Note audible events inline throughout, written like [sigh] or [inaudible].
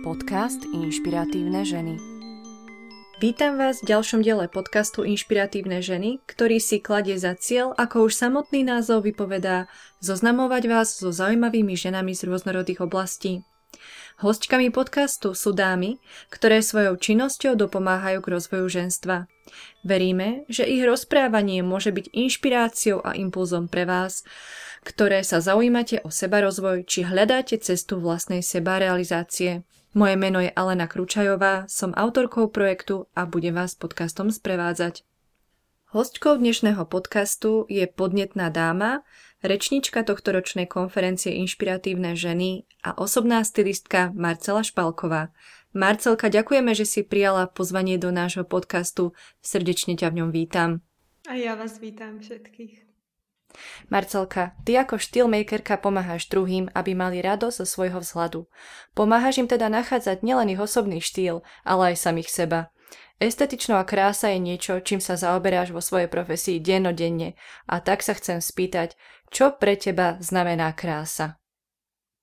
Podcast Inšpiratívne ženy. Vítam vás v ďalšom diele podcastu Inšpiratívne ženy, ktorý si kladie za cieľ, ako už samotný názov vypovedá, zoznamovať vás so zaujímavými ženami z rôznorodých oblastí. Hostkami podcastu sú dámy, ktoré svojou činnosťou dopomáhajú k rozvoju ženstva. Veríme, že ich rozprávanie môže byť inšpiráciou a impulzom pre vás, ktoré sa zaujímate o seba rozvoj či hľadáte cestu vlastnej seba realizácie. Moje meno je Alena Kručajová, som autorkou projektu a budem vás podcastom sprevádzať. Hostkou dnešného podcastu je podnetná dáma, rečnička tohto ročnej konferencie Inšpiratívne ženy a osobná stylistka Marcela Špalková. Marcelka, ďakujeme, že si prijala pozvanie do nášho podcastu. Srdečne ťa v ňom vítam. A ja vás vítam všetkých. Marcelka, ty ako štýlmakerka pomáhaš druhým, aby mali radosť zo svojho vzhľadu. Pomáhaš im teda nachádzať nielen ich osobný štýl, ale aj samých seba. Estetičná krása je niečo, čím sa zaoberáš vo svojej profesii dennodenne a tak sa chcem spýtať, čo pre teba znamená krása?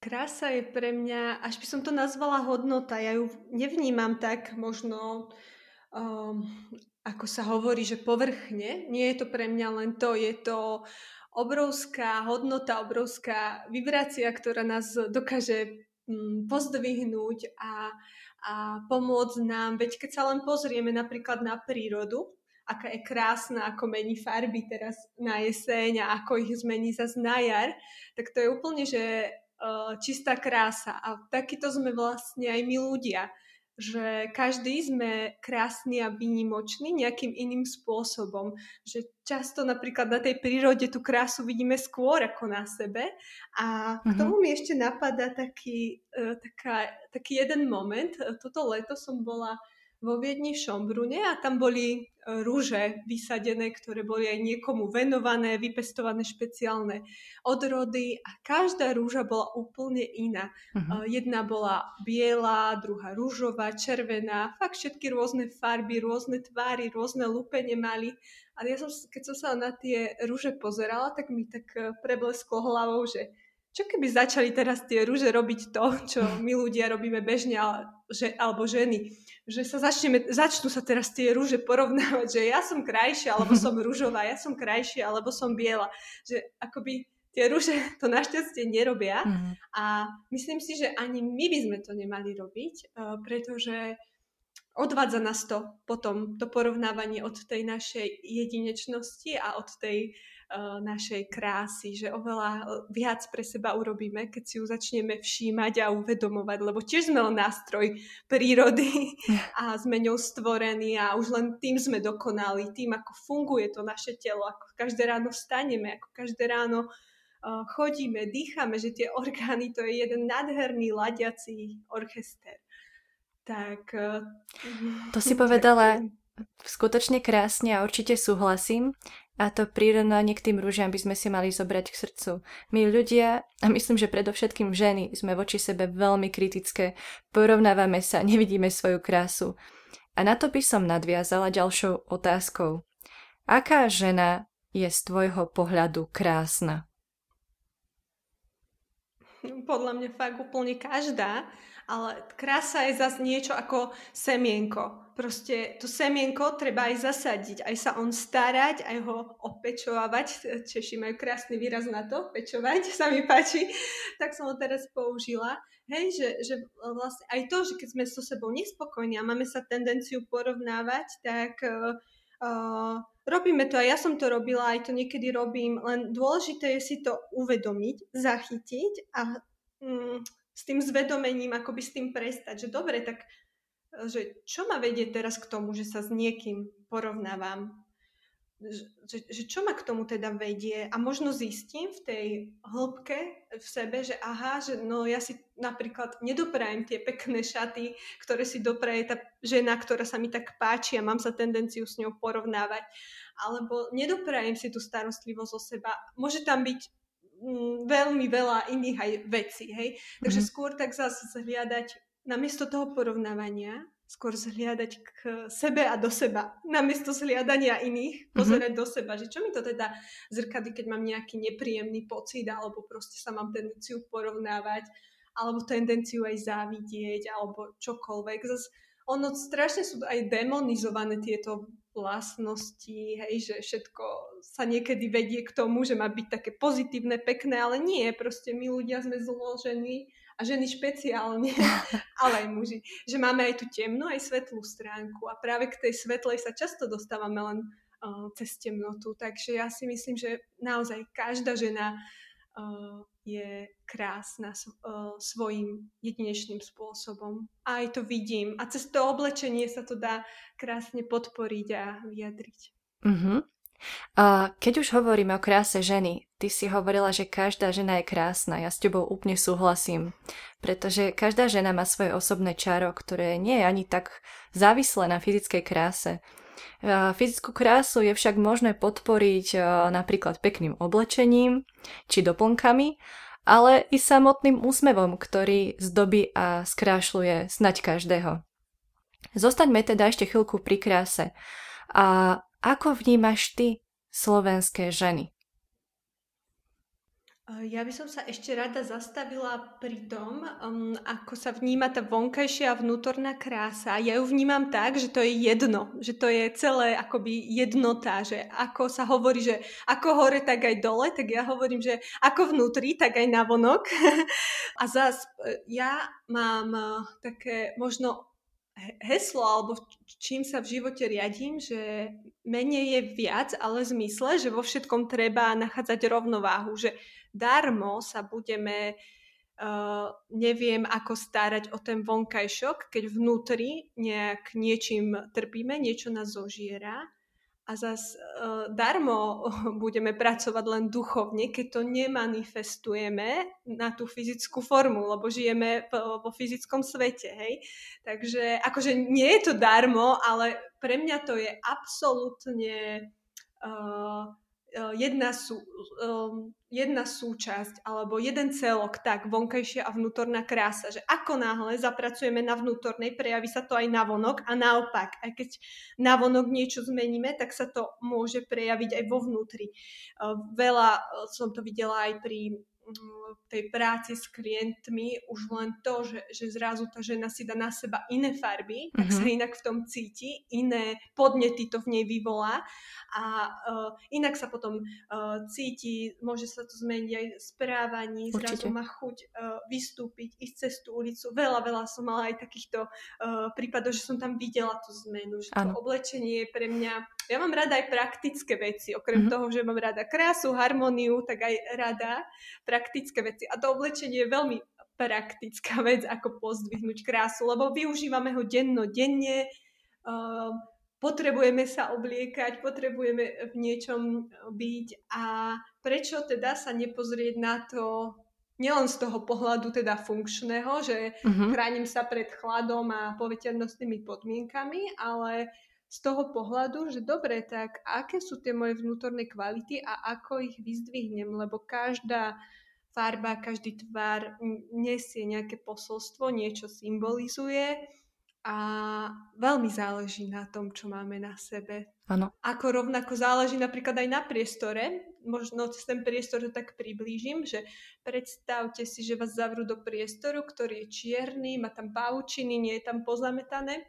Krása je pre mňa, až by som to nazvala hodnota, ja ju nevnímam tak možno um, ako sa hovorí, že povrchne. Nie je to pre mňa len to, je to obrovská hodnota, obrovská vibrácia, ktorá nás dokáže mm, pozdvihnúť a, a pomôcť nám. Veď keď sa len pozrieme napríklad na prírodu, aká je krásna, ako mení farby teraz na jeseň a ako ich zmení zase na jar, tak to je úplne, že uh, čistá krása. A takýto sme vlastne aj my ľudia že každý sme krásny a výnimočný nejakým iným spôsobom. Že často napríklad na tej prírode tú krásu vidíme skôr ako na sebe. A k mhm. tomu mi ešte napadá taký, uh, taká, taký jeden moment. Toto leto som bola vo Viedni Šombrune a tam boli e, rúže vysadené, ktoré boli aj niekomu venované, vypestované špeciálne odrody a každá rúža bola úplne iná. Uh-huh. Jedna bola biela, druhá rúžová, červená, fakt všetky rôzne farby, rôzne tvary, rôzne lupene mali. A ja som, keď som sa na tie rúže pozerala, tak mi tak e, preblesklo hlavou, že čo keby začali teraz tie rúže robiť to, čo my ľudia robíme bežne, alebo ženy že sa začneme, začnú sa teraz tie rúže porovnávať, že ja som krajšia, alebo som [laughs] rúžová, ja som krajšia, alebo som biela. Že akoby tie rúže [laughs] to našťastie nerobia mm. a myslím si, že ani my by sme to nemali robiť, uh, pretože odvádza nás to potom, to porovnávanie od tej našej jedinečnosti a od tej Eh, našej krásy, že oveľa viac pre seba urobíme, keď si ju začneme všímať a uvedomovať, lebo tiež sme len nástroj prírody [laughs] a sme ňou stvorení a už len tým sme dokonali, tým, ako funguje to naše telo, ako každé ráno staneme, ako každé ráno uh, chodíme, dýchame, že tie orgány to je jeden nádherný ladiací orchester. Tak... Uh, to si povedala skutočne krásne a určite súhlasím. A to prirovnanie k tým rúžiam by sme si mali zobrať k srdcu. My ľudia, a myslím, že predovšetkým ženy, sme voči sebe veľmi kritické, porovnávame sa, nevidíme svoju krásu. A na to by som nadviazala ďalšou otázkou. Aká žena je z tvojho pohľadu krásna? Podľa mňa fakt úplne každá, ale krása je zase niečo ako semienko proste to semienko treba aj zasadiť, aj sa on starať, aj ho opečovať. Češi majú krásny výraz na to, pečovať, [laughs] sa mi páči. Tak som ho teraz použila. Hej, že, že vlastne aj to, že keď sme so sebou nespokojní a máme sa tendenciu porovnávať, tak uh, robíme to, aj ja som to robila, aj to niekedy robím, len dôležité je si to uvedomiť, zachytiť a mm, s tým zvedomením akoby s tým prestať, že dobre, tak že čo ma vedie teraz k tomu, že sa s niekým porovnávam, že, že čo ma k tomu teda vedie? A možno zistím v tej hĺbke v sebe, že aha, že no ja si napríklad nedoprajem tie pekné šaty, ktoré si dopraje tá žena, ktorá sa mi tak páči a mám sa tendenciu s ňou porovnávať, alebo nedoprajem si tú starostlivosť o seba. Môže tam byť veľmi veľa iných aj vecí, hej. Takže mm-hmm. skôr tak zase zhliadať namiesto toho porovnávania skôr zhliadať k sebe a do seba. Namiesto zhliadania iných, mhm. pozerať mm-hmm. do seba, že čo mi to teda zrkadí, keď mám nejaký nepríjemný pocit, alebo proste sa mám tendenciu porovnávať, alebo tendenciu aj závidieť, alebo čokoľvek. Zas ono strašne sú aj demonizované tieto vlastnosti, hej, že všetko sa niekedy vedie k tomu, že má byť také pozitívne, pekné, ale nie, proste my ľudia sme zložení a ženy špeciálne, [laughs] ale aj muži, že máme aj tú temnú, aj svetlú stránku a práve k tej svetlej sa často dostávame len uh, cez temnotu, takže ja si myslím, že naozaj každá žena je krásna uh, svojim jedinečným spôsobom. A aj to vidím. A cez to oblečenie sa to dá krásne podporiť a vyjadriť. Uh-huh. A keď už hovoríme o kráse ženy, ty si hovorila, že každá žena je krásna. Ja s tebou úplne súhlasím. Pretože každá žena má svoje osobné čaro, ktoré nie je ani tak závislé na fyzickej kráse. Fyzickú krásu je však možné podporiť napríklad pekným oblečením či doplnkami, ale i samotným úsmevom, ktorý zdobí a skrášľuje snať každého. Zostaňme teda ešte chvíľku pri kráse. A ako vnímaš ty slovenské ženy? Ja by som sa ešte rada zastavila pri tom, um, ako sa vníma tá vonkajšia a vnútorná krása. Ja ju vnímam tak, že to je jedno, že to je celé akoby jednota, že ako sa hovorí, že ako hore, tak aj dole, tak ja hovorím, že ako vnútri, tak aj navonok. [laughs] a zás e, ja mám e, také možno heslo, alebo čím sa v živote riadím, že menej je viac, ale zmysle, že vo všetkom treba nachádzať rovnováhu, že darmo sa budeme uh, neviem ako starať o ten vonkajšok, keď vnútri nejak niečím trpíme, niečo nás zožiera a zas uh, darmo [laughs] budeme pracovať len duchovne, keď to nemanifestujeme na tú fyzickú formu, lebo žijeme vo, fyzickom svete, hej. Takže akože nie je to darmo, ale pre mňa to je absolútne uh, jedna, sú, um, jedna súčasť alebo jeden celok, tak vonkajšia a vnútorná krása, že ako náhle zapracujeme na vnútornej, prejaví sa to aj na vonok a naopak, aj keď na vonok niečo zmeníme, tak sa to môže prejaviť aj vo vnútri. Veľa som to videla aj pri tej práci s klientmi už len to, že, že zrazu tá žena si dá na seba iné farby, mm-hmm. tak sa mhm. inak v tom cíti, iné podnety to v nej vyvolá a uh, inak sa potom uh, cíti, môže sa to zmeniť aj správaní, zrazu má chuť uh, vystúpiť, ísť cez tú ulicu. Veľa, veľa som mala aj takýchto uh, prípadov, že som tam videla tú zmenu, že ano. to oblečenie je pre mňa ja mám rada aj praktické veci, okrem mm-hmm. toho, že mám rada krásu, harmóniu, tak aj rada praktické veci. A to oblečenie je veľmi praktická [laughs] vec, ako pozdvihnúť krásu, lebo využívame ho denno, denne, uh, potrebujeme sa obliekať, potrebujeme v niečom byť a prečo teda sa nepozrieť na to nielen z toho pohľadu teda funkčného, že uh-huh. chránim sa pred chladom a poveternostnými podmienkami, ale z toho pohľadu, že dobre, tak aké sú tie moje vnútorné kvality a ako ich vyzdvihnem, lebo každá farba, každý tvar nesie nejaké posolstvo, niečo symbolizuje a veľmi záleží na tom, čo máme na sebe. Ano. Ako rovnako záleží napríklad aj na priestore. Možno cez ten priestor to tak priblížim, že predstavte si, že vás zavrú do priestoru, ktorý je čierny, má tam pavučiny, nie je tam pozametané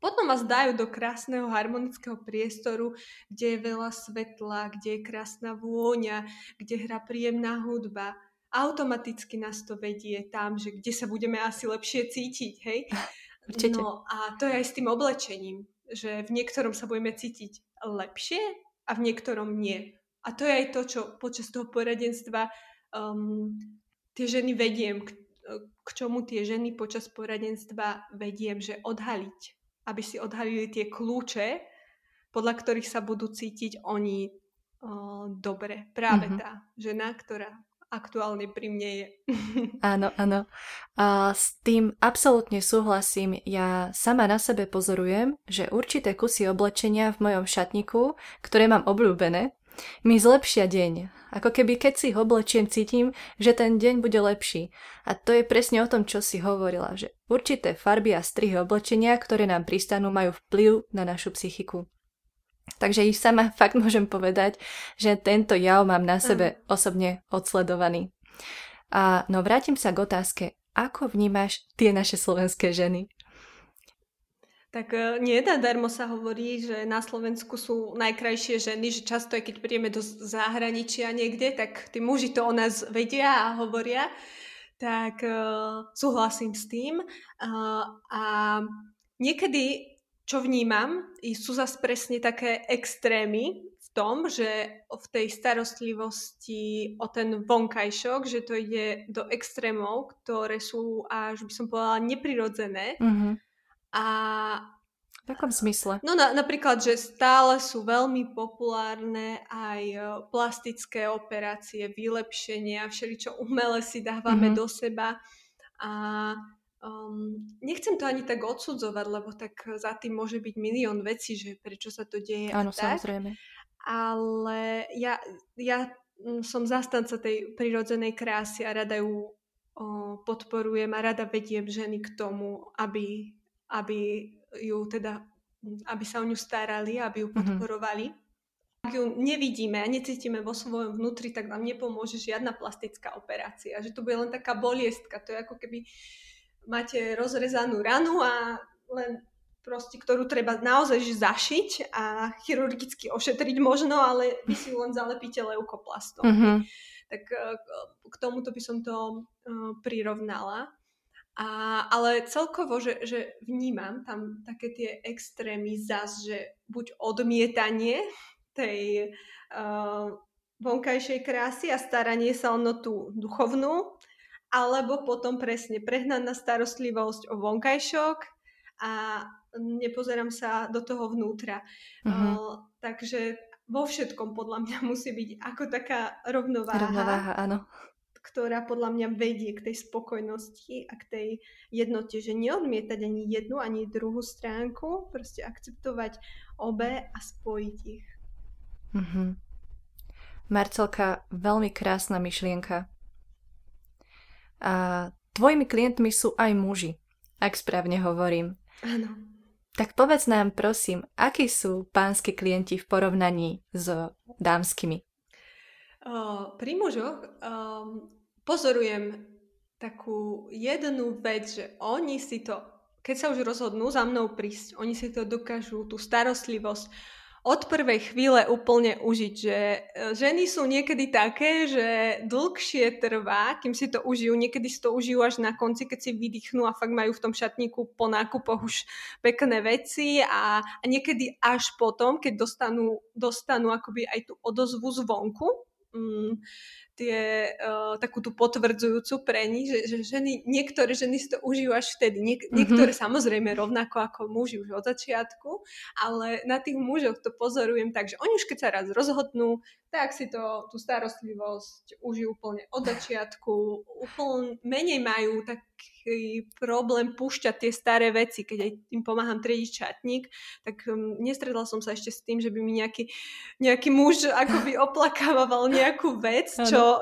potom vás dajú do krásneho harmonického priestoru, kde je veľa svetla, kde je krásna vôňa, kde hrá príjemná hudba. Automaticky nás to vedie tam, že kde sa budeme asi lepšie cítiť, hej? [laughs] Určite. No a to je aj s tým oblečením, že v niektorom sa budeme cítiť lepšie a v niektorom nie. A to je aj to, čo počas toho poradenstva um, tie ženy vediem, k, k čomu tie ženy počas poradenstva vediem, že odhaliť aby si odhalili tie kľúče, podľa ktorých sa budú cítiť oni o, dobre. Práve mm-hmm. tá žena, ktorá aktuálne pri mne je. [laughs] Áno, áno. A s tým absolútne súhlasím. Ja sama na sebe pozorujem, že určité kusy oblečenia v mojom šatníku, ktoré mám obľúbené, mi zlepšia deň. Ako keby keď si ho oblečiem, cítim, že ten deň bude lepší. A to je presne o tom, čo si hovorila, že určité farby a strihy oblečenia, ktoré nám pristanú, majú vplyv na našu psychiku. Takže ich sama [laughs] fakt môžem povedať, že tento jav mám na sebe osobne odsledovaný. A no vrátim sa k otázke, ako vnímaš tie naše slovenské ženy? Tak e, nie darmo sa hovorí, že na Slovensku sú najkrajšie ženy, že často aj keď príjeme do zahraničia niekde, tak tí muži to o nás vedia a hovoria. Tak uh, súhlasím s tým. Uh, a niekedy, čo vnímam, sú zase presne také extrémy v tom, že v tej starostlivosti o ten vonkajšok, že to ide do extrémov, ktoré sú až by som povedala neprirodzené. Mm-hmm a v akom smysle? No na, napríklad, že stále sú veľmi populárne aj e, plastické operácie, vylepšenia, všeličo umelé si dávame mm-hmm. do seba a um, nechcem to ani tak odsudzovať, lebo tak za tým môže byť milión vecí, že prečo sa to deje Áno, tak. samozrejme. Ale ja, ja mm, som zastanca tej prirodzenej krásy a rada ju o, podporujem a rada vediem ženy k tomu, aby aby ju teda, aby sa o ňu starali, aby ju mhm. podporovali. Mm-hmm. Ak ju nevidíme a necítime vo svojom vnútri, tak nám nepomôže žiadna plastická operácia. Že to bude len taká boliestka. To je ako keby máte rozrezanú ranu a len proste, ktorú treba naozaj zašiť a chirurgicky ošetriť možno, ale vy si ju len zalepíte leukoplastom. Mm-hmm. Tak eh, k tomuto by som to uh, prirovnala. A, ale celkovo, že, že vnímam tam také tie extrémy zas, že buď odmietanie tej uh, vonkajšej krásy a staranie sa o tú duchovnú, alebo potom presne prehnaná starostlivosť o vonkajšok a nepozerám sa do toho vnútra. Uh-huh. Uh, takže vo všetkom podľa mňa musí byť ako taká rovnováha. Rovnováha, áno ktorá podľa mňa vedie k tej spokojnosti a k tej jednote, že neodmietať ani jednu, ani druhú stránku, proste akceptovať obe a spojiť ich. Mm-hmm. Marcelka, veľmi krásna myšlienka. A tvojimi klientmi sú aj muži, ak správne hovorím. Áno. Tak povedz nám, prosím, akí sú pánsky klienti v porovnaní s dámskymi? pri mužoch um, pozorujem takú jednu vec, že oni si to, keď sa už rozhodnú za mnou prísť, oni si to dokážu, tú starostlivosť od prvej chvíle úplne užiť, že e, ženy sú niekedy také, že dlhšie trvá, kým si to užijú, niekedy si to užijú až na konci, keď si vydýchnú a fakt majú v tom šatníku po nákupoch už pekné veci a, a niekedy až potom, keď dostanú, dostanú akoby aj tú odozvu zvonku, mm, tie, uh, takú tú potvrdzujúcu pre nich, že, že ženy, niektoré ženy si to užijú až vtedy. Niek- mm-hmm. Niektoré samozrejme rovnako ako muži už od začiatku, ale na tých mužoch to pozorujem tak, že oni už keď sa raz rozhodnú, tak si to, tú starostlivosť užijú úplne od začiatku, úplne menej majú taký problém púšťať tie staré veci, keď aj tým pomáham triediť čatník, tak um, nestredla som sa ešte s tým, že by mi nejaký, nejaký muž akoby oplakával nejakú vec, čo,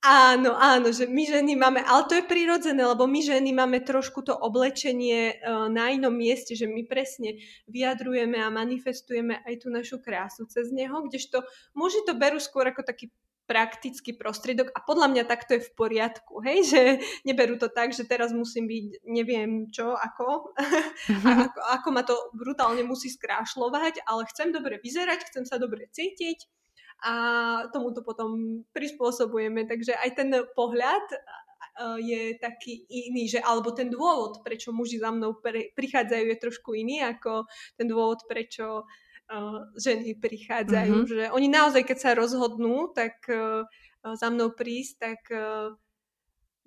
Áno, áno, že my ženy máme, ale to je prirodzené, lebo my ženy máme trošku to oblečenie uh, na inom mieste, že my presne vyjadrujeme a manifestujeme aj tú našu krásu cez neho, kdežto muži to berú skôr ako taký praktický prostriedok a podľa mňa takto je v poriadku, hej, že neberú to tak, že teraz musím byť neviem čo, ako, [laughs] a ako, ako ma to brutálne musí skrášľovať, ale chcem dobre vyzerať, chcem sa dobre cítiť, a tomuto potom prispôsobujeme. Takže aj ten pohľad je taký iný, že alebo ten dôvod, prečo muži za mnou pre, prichádzajú, je trošku iný ako ten dôvod, prečo uh, ženy prichádzajú. Mm-hmm. Že oni naozaj, keď sa rozhodnú, tak uh, za mnou prísť, tak uh,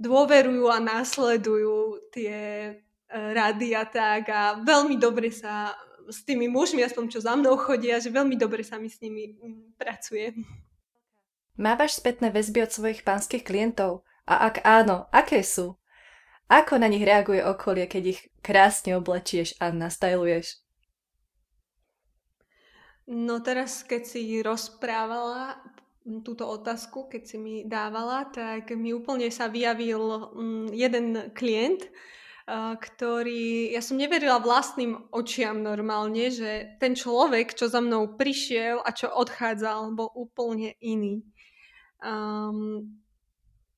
dôverujú a následujú tie uh, rady a tak a veľmi dobre sa s tými mužmi, aspoň čo za mnou chodia, že veľmi dobre sa mi s nimi mm, pracuje. Mávaš spätné väzby od svojich pánskych klientov? A ak áno, aké sú? Ako na nich reaguje okolie, keď ich krásne oblečieš a nastajluješ? No teraz, keď si rozprávala túto otázku, keď si mi dávala, tak mi úplne sa vyjavil mm, jeden klient, ktorý, ja som neverila vlastným očiam normálne, že ten človek, čo za mnou prišiel a čo odchádzal, bol úplne iný. Um,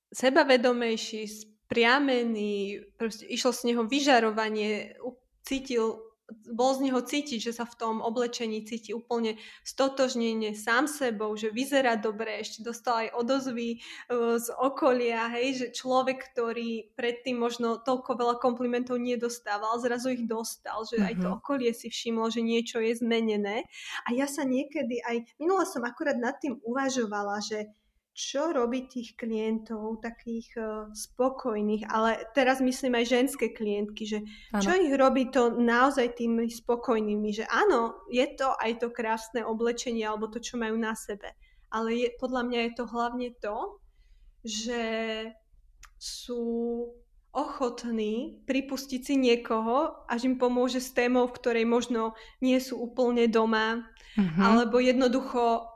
sebavedomejší, spriamený, proste išlo z neho vyžarovanie, cítil bol z neho cítiť, že sa v tom oblečení cíti úplne stotožnenie sám sebou, že vyzerá dobre, ešte dostal aj odozvy uh, z okolia, hej, že človek, ktorý predtým možno toľko veľa komplimentov nedostával, zrazu ich dostal, že mm-hmm. aj to mhm. okolie si všimlo, že niečo je zmenené. A ja sa niekedy aj, minula som akurát nad tým uvažovala, že čo robí tých klientov takých uh, spokojných, ale teraz myslím aj ženské klientky, že ano. čo ich robí to naozaj tými spokojnými, že áno, je to aj to krásne oblečenie alebo to, čo majú na sebe, ale je, podľa mňa je to hlavne to, že sú ochotní pripustiť si niekoho, až im pomôže s témou, v ktorej možno nie sú úplne doma, mm-hmm. alebo jednoducho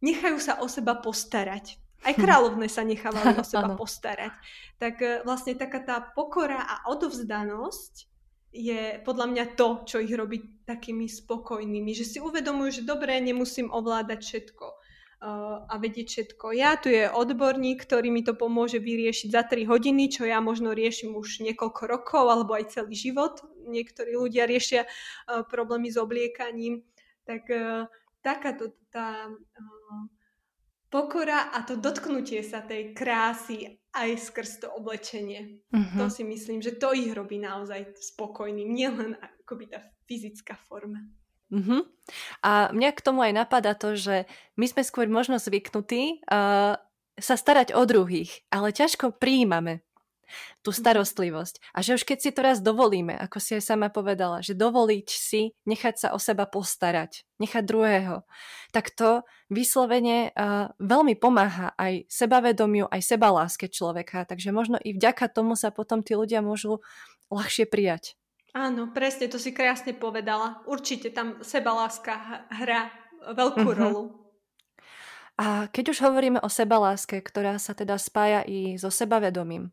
nechajú sa o seba postarať. Aj hm. kráľovné sa nechávali o [laughs] seba postarať. Tak e, vlastne taká tá pokora a odovzdanosť je podľa mňa to, čo ich robí takými spokojnými. Že si uvedomujú, že dobre, nemusím ovládať všetko uh, a vedieť všetko. Ja tu je odborník, ktorý mi to pomôže vyriešiť za 3 hodiny, čo ja možno riešim už niekoľko rokov alebo aj celý život. Niektorí ľudia riešia uh, problémy s obliekaním. Tak takáto tá uh, pokora a to dotknutie sa tej krásy aj skrz to oblečenie. Uh-huh. To si myslím, že to ich robí naozaj spokojným, nielen akoby tá fyzická forma. Uh-huh. A mňa k tomu aj napadá to, že my sme skôr možno zvyknutí uh, sa starať o druhých, ale ťažko prijímame tú starostlivosť. A že už keď si to raz dovolíme, ako si aj sama povedala, že dovoliť si nechať sa o seba postarať, nechať druhého, tak to vyslovene uh, veľmi pomáha aj sebavedomiu, aj sebaláske človeka. Takže možno i vďaka tomu sa potom tí ľudia môžu ľahšie prijať. Áno, presne, to si krásne povedala. Určite tam sebaláska hrá veľkú uh-huh. rolu. A keď už hovoríme o sebaláske, ktorá sa teda spája i so sebavedomím,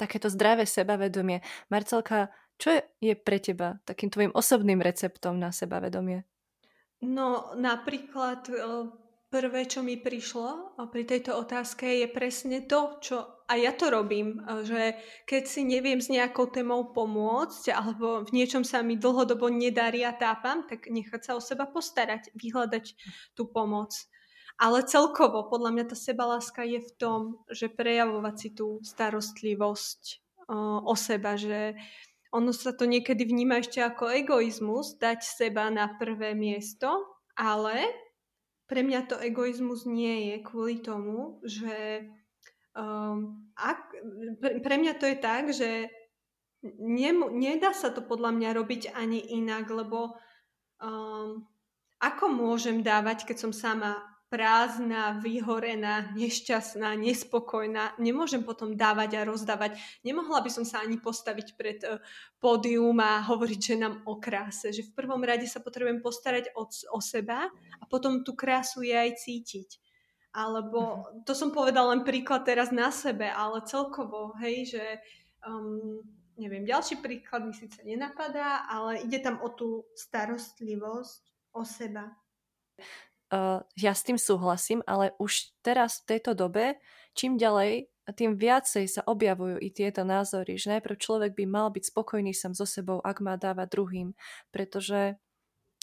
takéto zdravé sebavedomie. Marcelka, čo je, je pre teba takým tvojim osobným receptom na sebavedomie? No napríklad e, prvé, čo mi prišlo pri tejto otázke je presne to, čo a ja to robím, e, že keď si neviem s nejakou témou pomôcť alebo v niečom sa mi dlhodobo nedarí a tápam, tak nechať sa o seba postarať, vyhľadať tú pomoc. Ale celkovo, podľa mňa tá sebaláska je v tom, že prejavovať si tú starostlivosť uh, o seba, že ono sa to niekedy vníma ešte ako egoizmus, dať seba na prvé miesto, ale pre mňa to egoizmus nie je kvôli tomu, že um, ak, pre, mňa to je tak, že ne, nedá sa to podľa mňa robiť ani inak, lebo um, ako môžem dávať, keď som sama prázdna, vyhorená, nešťastná, nespokojná. Nemôžem potom dávať a rozdávať. Nemohla by som sa ani postaviť pred e, pódium a hovoriť ženám o kráse. Že v prvom rade sa potrebujem postarať o, o seba a potom tú krásu je aj cítiť. Alebo, mhm. to som povedala len príklad teraz na sebe, ale celkovo, hej, že um, neviem, ďalší príklad mi síce nenapadá, ale ide tam o tú starostlivosť o seba. Uh, ja s tým súhlasím, ale už teraz v tejto dobe, čím ďalej, tým viacej sa objavujú i tieto názory, že najprv človek by mal byť spokojný sám so sebou, ak má dávať druhým, pretože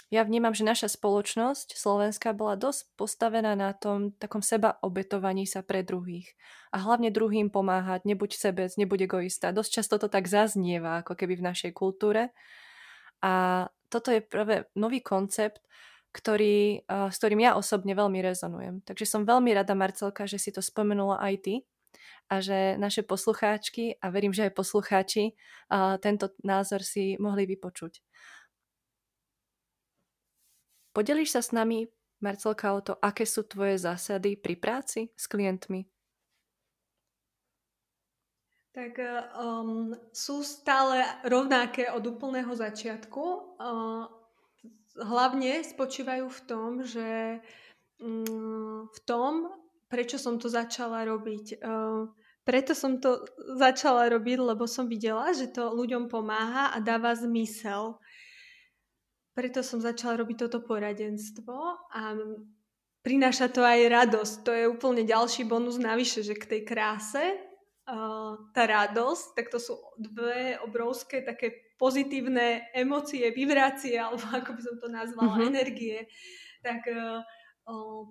ja vnímam, že naša spoločnosť slovenská bola dosť postavená na tom takom seba obetovaní sa pre druhých. A hlavne druhým pomáhať, nebuď sebec, nebuď egoista. Dosť často to tak zaznieva, ako keby v našej kultúre. A toto je práve nový koncept, ktorý, uh, s ktorým ja osobne veľmi rezonujem. Takže som veľmi rada, Marcelka, že si to spomenula aj ty a že naše poslucháčky a verím, že aj poslucháči uh, tento názor si mohli vypočuť. Podelíš sa s nami, Marcelka, o to, aké sú tvoje zásady pri práci s klientmi? Tak um, sú stále rovnaké od úplného začiatku. Uh, hlavne spočívajú v tom, že mm, v tom, prečo som to začala robiť. Uh, preto som to začala robiť, lebo som videla, že to ľuďom pomáha a dáva zmysel. Preto som začala robiť toto poradenstvo a prináša to aj radosť. To je úplne ďalší bonus navyše, že k tej kráse tá radosť, tak to sú dve obrovské také pozitívne emócie, vibrácie, [laughs] alebo ako by som to nazvala, mm-hmm. energie. Tak uh,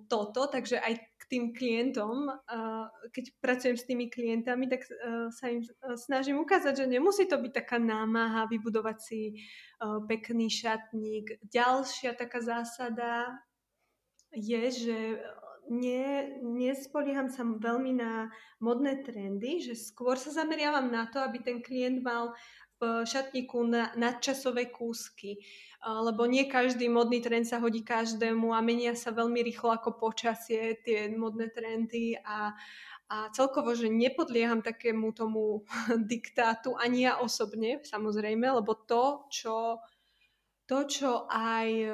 toto, takže aj k tým klientom, uh, keď pracujem s tými klientami, tak uh, sa im snažím ukázať, že nemusí to byť taká námaha vybudovať si pekný šatník. Ďalšia taká zásada je, že nie, nespolieham sa veľmi na modné trendy, že skôr sa zameriavam na to, aby ten klient mal v šatníku na, nadčasové kúsky, lebo nie každý modný trend sa hodí každému a menia sa veľmi rýchlo ako počasie tie modné trendy a, a celkovo, že nepodlieham takému tomu [laughs] diktátu, ani ja osobne, samozrejme, lebo to, čo, to, čo aj e,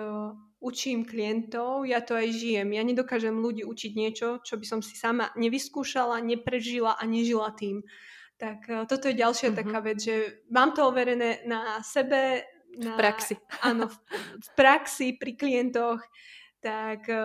učím klientov, ja to aj žijem. Ja nedokážem ľudí učiť niečo, čo by som si sama nevyskúšala, neprežila a nežila tým. Tak e, toto je ďalšia uh-huh. taká vec, že mám to overené na sebe. Na, v praxi. Áno, v, v praxi, pri klientoch. Tak e,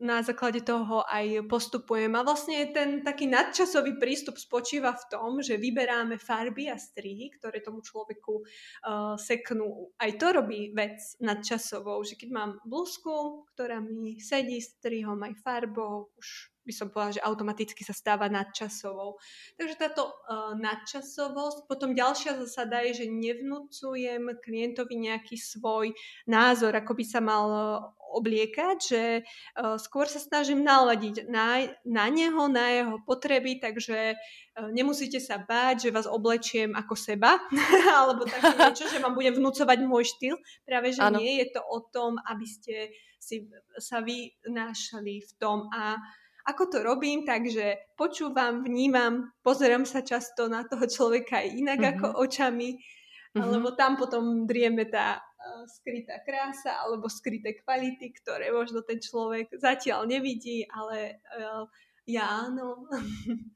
na základe toho aj postupujem. A vlastne ten taký nadčasový prístup spočíva v tom, že vyberáme farby a strihy, ktoré tomu človeku uh, seknú. Aj to robí vec nadčasovou, že keď mám blúzku, ktorá mi sedí strihom aj farbou, už by som povedala, že automaticky sa stáva nadčasovou. Takže táto uh, nadčasovosť. Potom ďalšia zásada je, že nevnúcujem klientovi nejaký svoj názor, ako by sa mal uh, obliekať, že uh, skôr sa snažím naladiť na, na neho, na jeho potreby, takže uh, nemusíte sa báť, že vás oblečiem ako seba, [laughs] alebo také niečo, že vám budem vnúcovať môj štýl. Práve, že ano. nie je to o tom, aby ste si sa vy našli v tom a ako to robím, takže počúvam, vnímam, pozerám sa často na toho človeka aj inak mm-hmm. ako očami, mm-hmm. lebo tam potom drieme tá uh, skrytá krása alebo skryté kvality, ktoré možno ten človek zatiaľ nevidí, ale uh, ja áno. [laughs]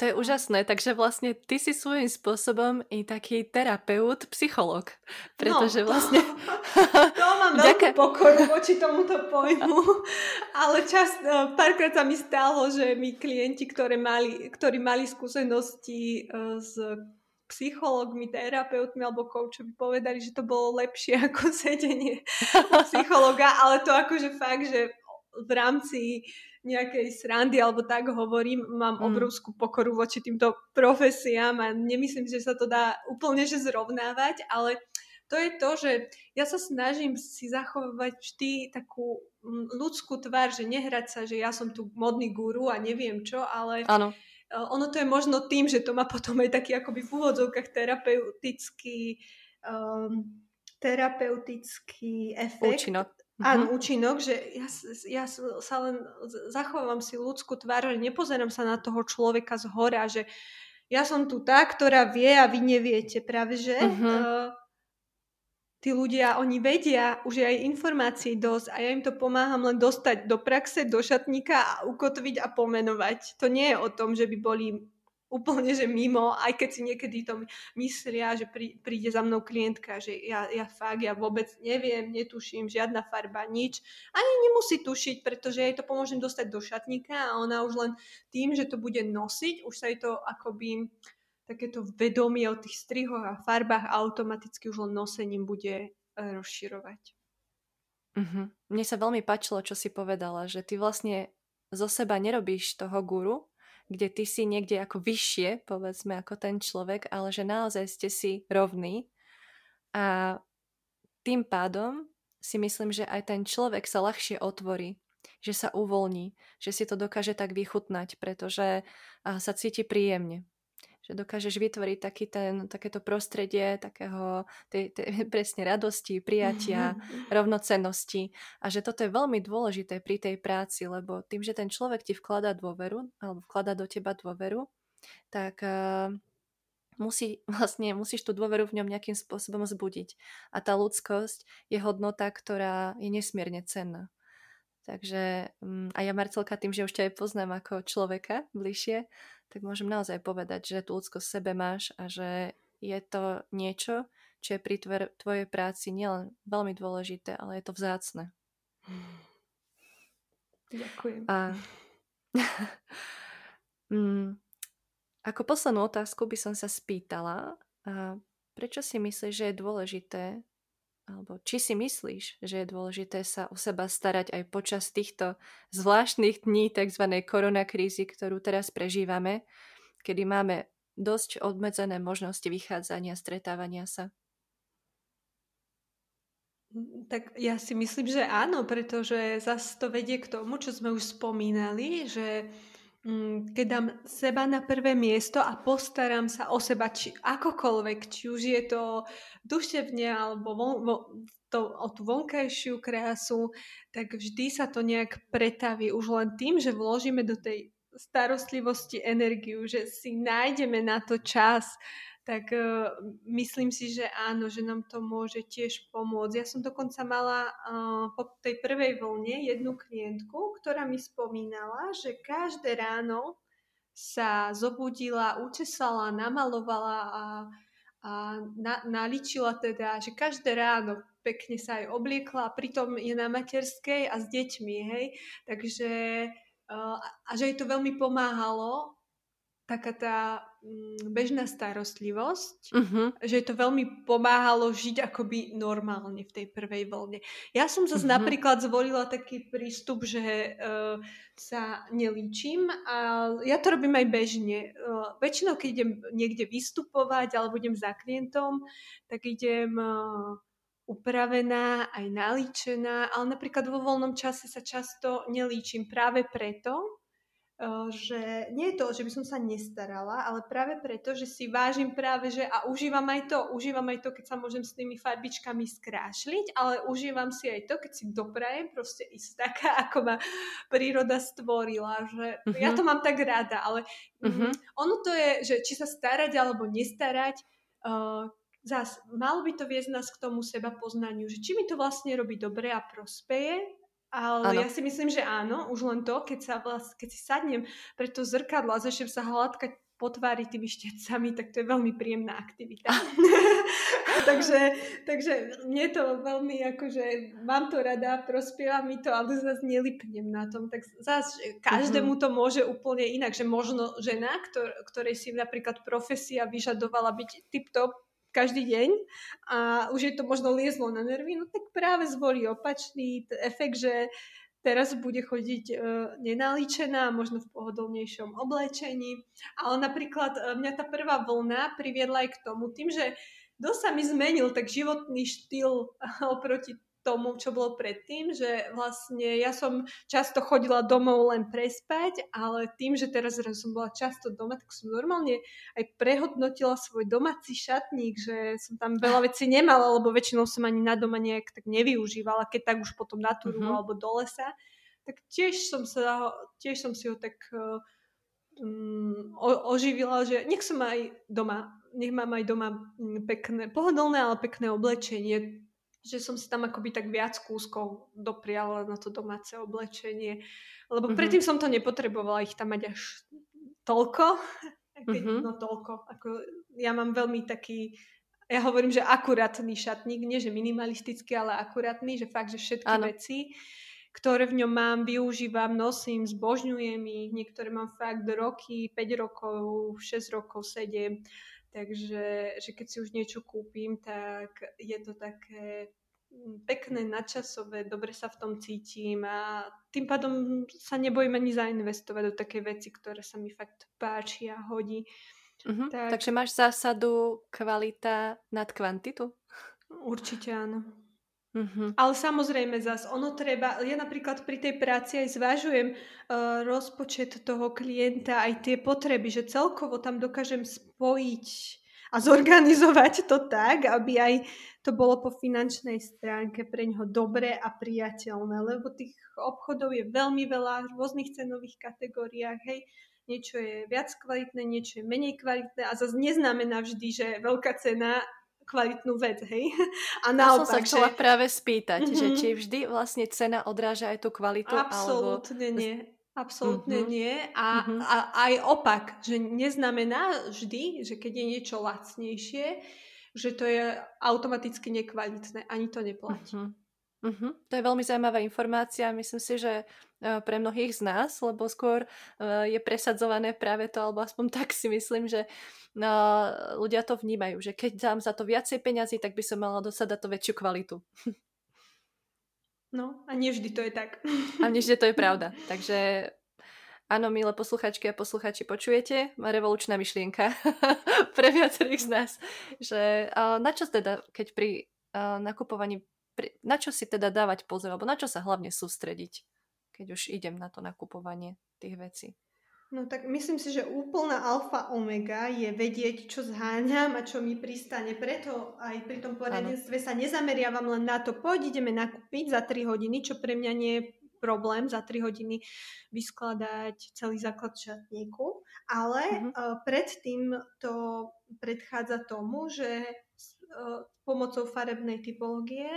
To je úžasné, takže vlastne ty si svojím spôsobom i taký terapeut, psycholog, pretože no, vlastne... [laughs] To mám veľkú pokoru voči tomuto pojmu, [laughs] ale čas, e, párkrát sa mi stalo, že mi klienti, ktoré mali, ktorí mali skúsenosti e, s psychológmi, terapeutmi alebo koučovi povedali, že to bolo lepšie ako sedenie psychologa, ale to akože fakt, že v rámci nejakej srandy alebo tak hovorím, mám mm. obrovskú pokoru voči týmto profesiám a nemyslím, že sa to dá úplne že zrovnávať, ale to je to, že ja sa snažím si zachovať vždy takú ľudskú tvár, že nehrať sa, že ja som tu modný guru a neviem čo, ale ano. E, ono to je možno tým, že to má potom aj taký akoby v úvodzovkách terapeutický um, terapeutický efekt. Účinok. Áno, mhm. účinok, že ja, ja sa len zachovávam si ľudskú tvár, že nepozerám sa na toho človeka z hora, že ja som tu tá, ktorá vie a vy neviete. Práve, že uh-huh. uh, tí ľudia, oni vedia už aj informácií dosť a ja im to pomáham len dostať do praxe, do šatníka a ukotviť a pomenovať. To nie je o tom, že by boli úplne, že mimo, aj keď si niekedy to myslia, že prí, príde za mnou klientka, že ja, ja fakt, ja vôbec neviem, netuším, žiadna farba, nič. Ani nemusí tušiť, pretože jej to pomôžem dostať do šatníka a ona už len tým, že to bude nosiť, už sa jej to akoby takéto vedomie o tých strihoch a farbách automaticky už len nosením bude e, rozširovať. Uh-huh. Mne sa veľmi páčilo, čo si povedala, že ty vlastne zo seba nerobíš toho guru, kde ty si niekde ako vyššie, povedzme, ako ten človek, ale že naozaj ste si rovní. A tým pádom si myslím, že aj ten človek sa ľahšie otvorí, že sa uvoľní, že si to dokáže tak vychutnať, pretože sa cíti príjemne že dokážeš vytvoriť taký ten, takéto prostredie takého tej, tej, [laughs] presne radosti, prijatia, mm-hmm. rovnocennosti a že toto je veľmi dôležité pri tej práci, lebo tým, že ten človek ti vkladá dôveru alebo vkladá do teba dôveru, tak uh, musí, [laughs] vlastne musíš tú dôveru v ňom nejakým spôsobom zbudiť. A tá ľudskosť je hodnota, ktorá je nesmierne cenná. Takže mm, a ja Marcelka tým, že už ťa aj poznám ako človeka bližšie, tak môžem naozaj povedať, že tú ľudskosť sebe máš a že je to niečo, čo je pri tvojej práci nielen veľmi dôležité, ale je to vzácne. Ďakujem. A [laughs] mm, ako poslednú otázku by som sa spýtala, a prečo si myslíš, že je dôležité, alebo či si myslíš, že je dôležité sa o seba starať aj počas týchto zvláštnych dní tzv. koronakrízy, ktorú teraz prežívame, kedy máme dosť obmedzené možnosti vychádzania, stretávania sa? Tak ja si myslím, že áno, pretože zase to vedie k tomu, čo sme už spomínali, že mm, keď dám seba na prvé miesto a postaram sa o seba či akokoľvek, či už je to duševne alebo von, vo, to, o tú vonkajšiu krásu, tak vždy sa to nejak pretaví už len tým, že vložíme do tej starostlivosti energiu, že si nájdeme na to čas, tak uh, myslím si, že áno, že nám to môže tiež pomôcť. Ja som dokonca mala uh, po tej prvej vlne jednu klientku, ktorá mi spomínala, že každé ráno sa zobudila, učesala, namalovala a, a na, naličila teda, že každé ráno pekne sa aj obliekla pritom je na materskej a s deťmi, hej. Takže uh, a že jej to veľmi pomáhalo taká tá bežná starostlivosť, uh-huh. že to veľmi pomáhalo žiť akoby normálne v tej prvej vlne. Ja som zase uh-huh. napríklad zvolila taký prístup, že uh, sa nelíčim a ja to robím aj bežne. Uh, väčšinou, keď idem niekde vystupovať alebo idem za klientom, tak idem uh, upravená, aj nalíčená, ale napríklad vo voľnom čase sa často nelíčim práve preto, že nie je to, že by som sa nestarala, ale práve preto, že si vážim práve, že a užívam aj to, užívam aj to, keď sa môžem s tými farbičkami skrášliť, ale užívam si aj to, keď si doprajem proste ísť taká, [laughs] ako ma príroda stvorila, že uh-huh. ja mhm. to mám tak rada, ale uh-huh. ono to je, že či sa starať alebo nestarať, uh, zás, malo by to viesť nás k tomu seba poznaniu, že či mi to vlastne robí dobre a prospeje, ale ano. ja si myslím, že áno, už len to, keď, sa vlast, keď si sadnem pre to zrkadlo a začnem sa hladkať po tvári tými štecami, tak to je veľmi príjemná aktivita. [laughs] takže, takže mne to veľmi akože, mám to rada, prospieva mi to, ale zase nelipnem na tom. Tak zase každému mhm. to môže úplne inak, že možno žena, ktor, ktorej si napríklad profesia vyžadovala byť tip-top, každý deň a už je to možno liezlo na nervy, no tak práve zvolí opačný efekt, že teraz bude chodiť e, nenalíčená, možno v pohodlnejšom oblečení. Ale napríklad e, mňa tá prvá vlna priviedla aj k tomu, tým, že dosť sa mi zmenil tak životný štýl [laughs] oproti tomu, čo bolo predtým, že vlastne ja som často chodila domov len prespať, ale tým, že teraz som bola často doma, tak som normálne aj prehodnotila svoj domáci šatník, že som tam veľa vecí nemala, lebo väčšinou som ani na doma nejak tak nevyužívala, keď tak už potom na túru uh-huh. alebo do lesa. Tak tiež som, sa, tiež som si ho tak um, oživila, že nech som aj doma, nech mám aj doma mm, pekné, pohodlné, ale pekné oblečenie, že som si tam akoby tak viac kúskov dopriala na to domáce oblečenie, lebo mm-hmm. predtým som to nepotrebovala ich tam mať až toľko, [laughs] keď, mm-hmm. no toľko, ako ja mám veľmi taký, ja hovorím, že akurátny šatník, nie že minimalistický, ale akurátny, že fakt, že všetky ano. veci, ktoré v ňom mám, využívam, nosím, zbožňujem ich, niektoré mám fakt roky, 5 rokov, 6 rokov, 7 Takže že keď si už niečo kúpim, tak je to také mm, pekné, nadčasové, dobre sa v tom cítim a tým pádom sa nebojím ani zainvestovať do také veci, ktoré sa mi fakt páči a hodí. Uh-huh. Tak... Takže máš zásadu kvalita nad kvantitu? Určite áno. Uh-huh. Ale samozrejme zas, ono treba, ja napríklad pri tej práci aj zvažujem uh, rozpočet toho klienta, aj tie potreby, že celkovo tam dokážem spojiť a zorganizovať to tak, aby aj to bolo po finančnej stránke pre ňoho dobré a priateľné, lebo tých obchodov je veľmi veľa v rôznych cenových kategóriách, hej, niečo je viac kvalitné, niečo je menej kvalitné a zase neznamená vždy, že veľká cena kvalitnú vec, hej? A naopak, ja som sa chcela že... práve spýtať, mm-hmm. že mhm. či vždy vlastne cena odráža aj tú kvalitu? Absolútne alebo... nie. Absolútne mm-hmm. nie. A, mm-hmm. a aj opak, že neznamená vždy, že keď je niečo lacnejšie, že to je automaticky nekvalitné. Ani to neplatí. Mm-hmm. Uh-huh. To je veľmi zaujímavá informácia. Myslím si, že uh, pre mnohých z nás, lebo skôr uh, je presadzované práve to, alebo aspoň tak si myslím, že uh, ľudia to vnímajú, že keď dám za to viacej peňazí, tak by som mala dosadať to väčšiu kvalitu. No a nie vždy to je tak. A nie vždy to je pravda. [laughs] Takže áno, milé posluchačky a posluchači, počujete? Revolučná myšlienka [laughs] pre viacerých z nás. Že, na čo teda, keď pri nakupovaní na čo si teda dávať pozor, alebo na čo sa hlavne sústrediť, keď už idem na to nakupovanie tých vecí? No tak myslím si, že úplná alfa omega je vedieť, čo zháňam a čo mi pristane. Preto aj pri tom poradenstve sa nezameriavam len na to, poď ideme nakúpiť za 3 hodiny, čo pre mňa nie je problém za 3 hodiny vyskladať celý základ šatníku, ale mm-hmm. uh, predtým to predchádza tomu, že uh, pomocou farebnej typológie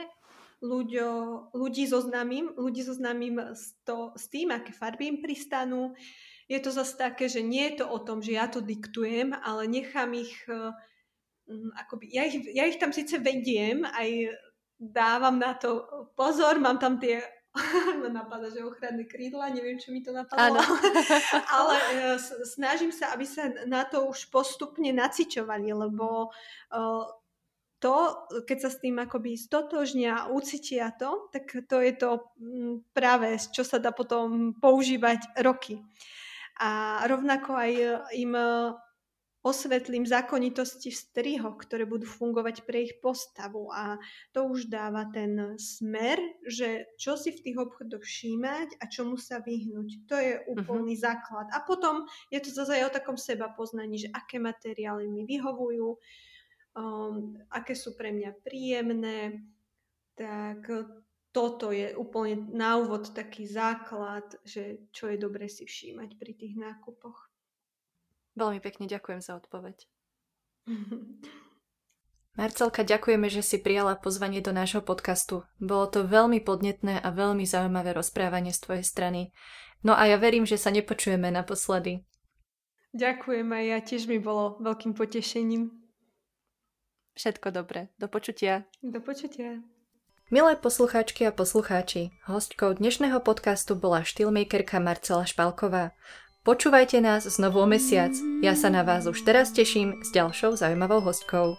ľuďo, ľudí zoznámim, ľudí zoznámim s, to, s tým, aké farby im pristanú. Je to zase také, že nie je to o tom, že ja to diktujem, ale nechám ich, uh, akoby, ja ich, ja ich tam síce vediem, aj dávam na to pozor, mám tam tie [laughs] ma napadá, že ochranné krídla, neviem, čo mi to napadlo. [laughs] Ale [laughs] uh, snažím sa, aby sa na to už postupne nacičovali, lebo uh, to, keď sa s tým akoby stotožnia ucítia to, tak to je to mm, práve, čo sa dá potom používať roky. A rovnako aj im e, osvetlím zákonitosti v strihoch, ktoré budú fungovať pre ich postavu a to už dáva ten smer, že čo si v tých obchodoch všímať a čomu sa vyhnúť. To je úplný uh-huh. základ. A potom je to zase aj o takom seba poznaní, že aké materiály mi vyhovujú, um, aké sú pre mňa príjemné, tak toto je úplne na úvod taký základ, že čo je dobre si všímať pri tých nákupoch. Veľmi pekne ďakujem za odpoveď. [laughs] Marcelka, ďakujeme, že si prijala pozvanie do nášho podcastu. Bolo to veľmi podnetné a veľmi zaujímavé rozprávanie z tvojej strany. No a ja verím, že sa nepočujeme naposledy. Ďakujem aj ja, tiež mi bolo veľkým potešením. Všetko dobré. Do počutia. Do počutia. Milé poslucháčky a poslucháči, hostkou dnešného podcastu bola štýlmakerka Marcela Špalková. Počúvajte nás znovu o mesiac. Ja sa na vás už teraz teším s ďalšou zaujímavou hostkou.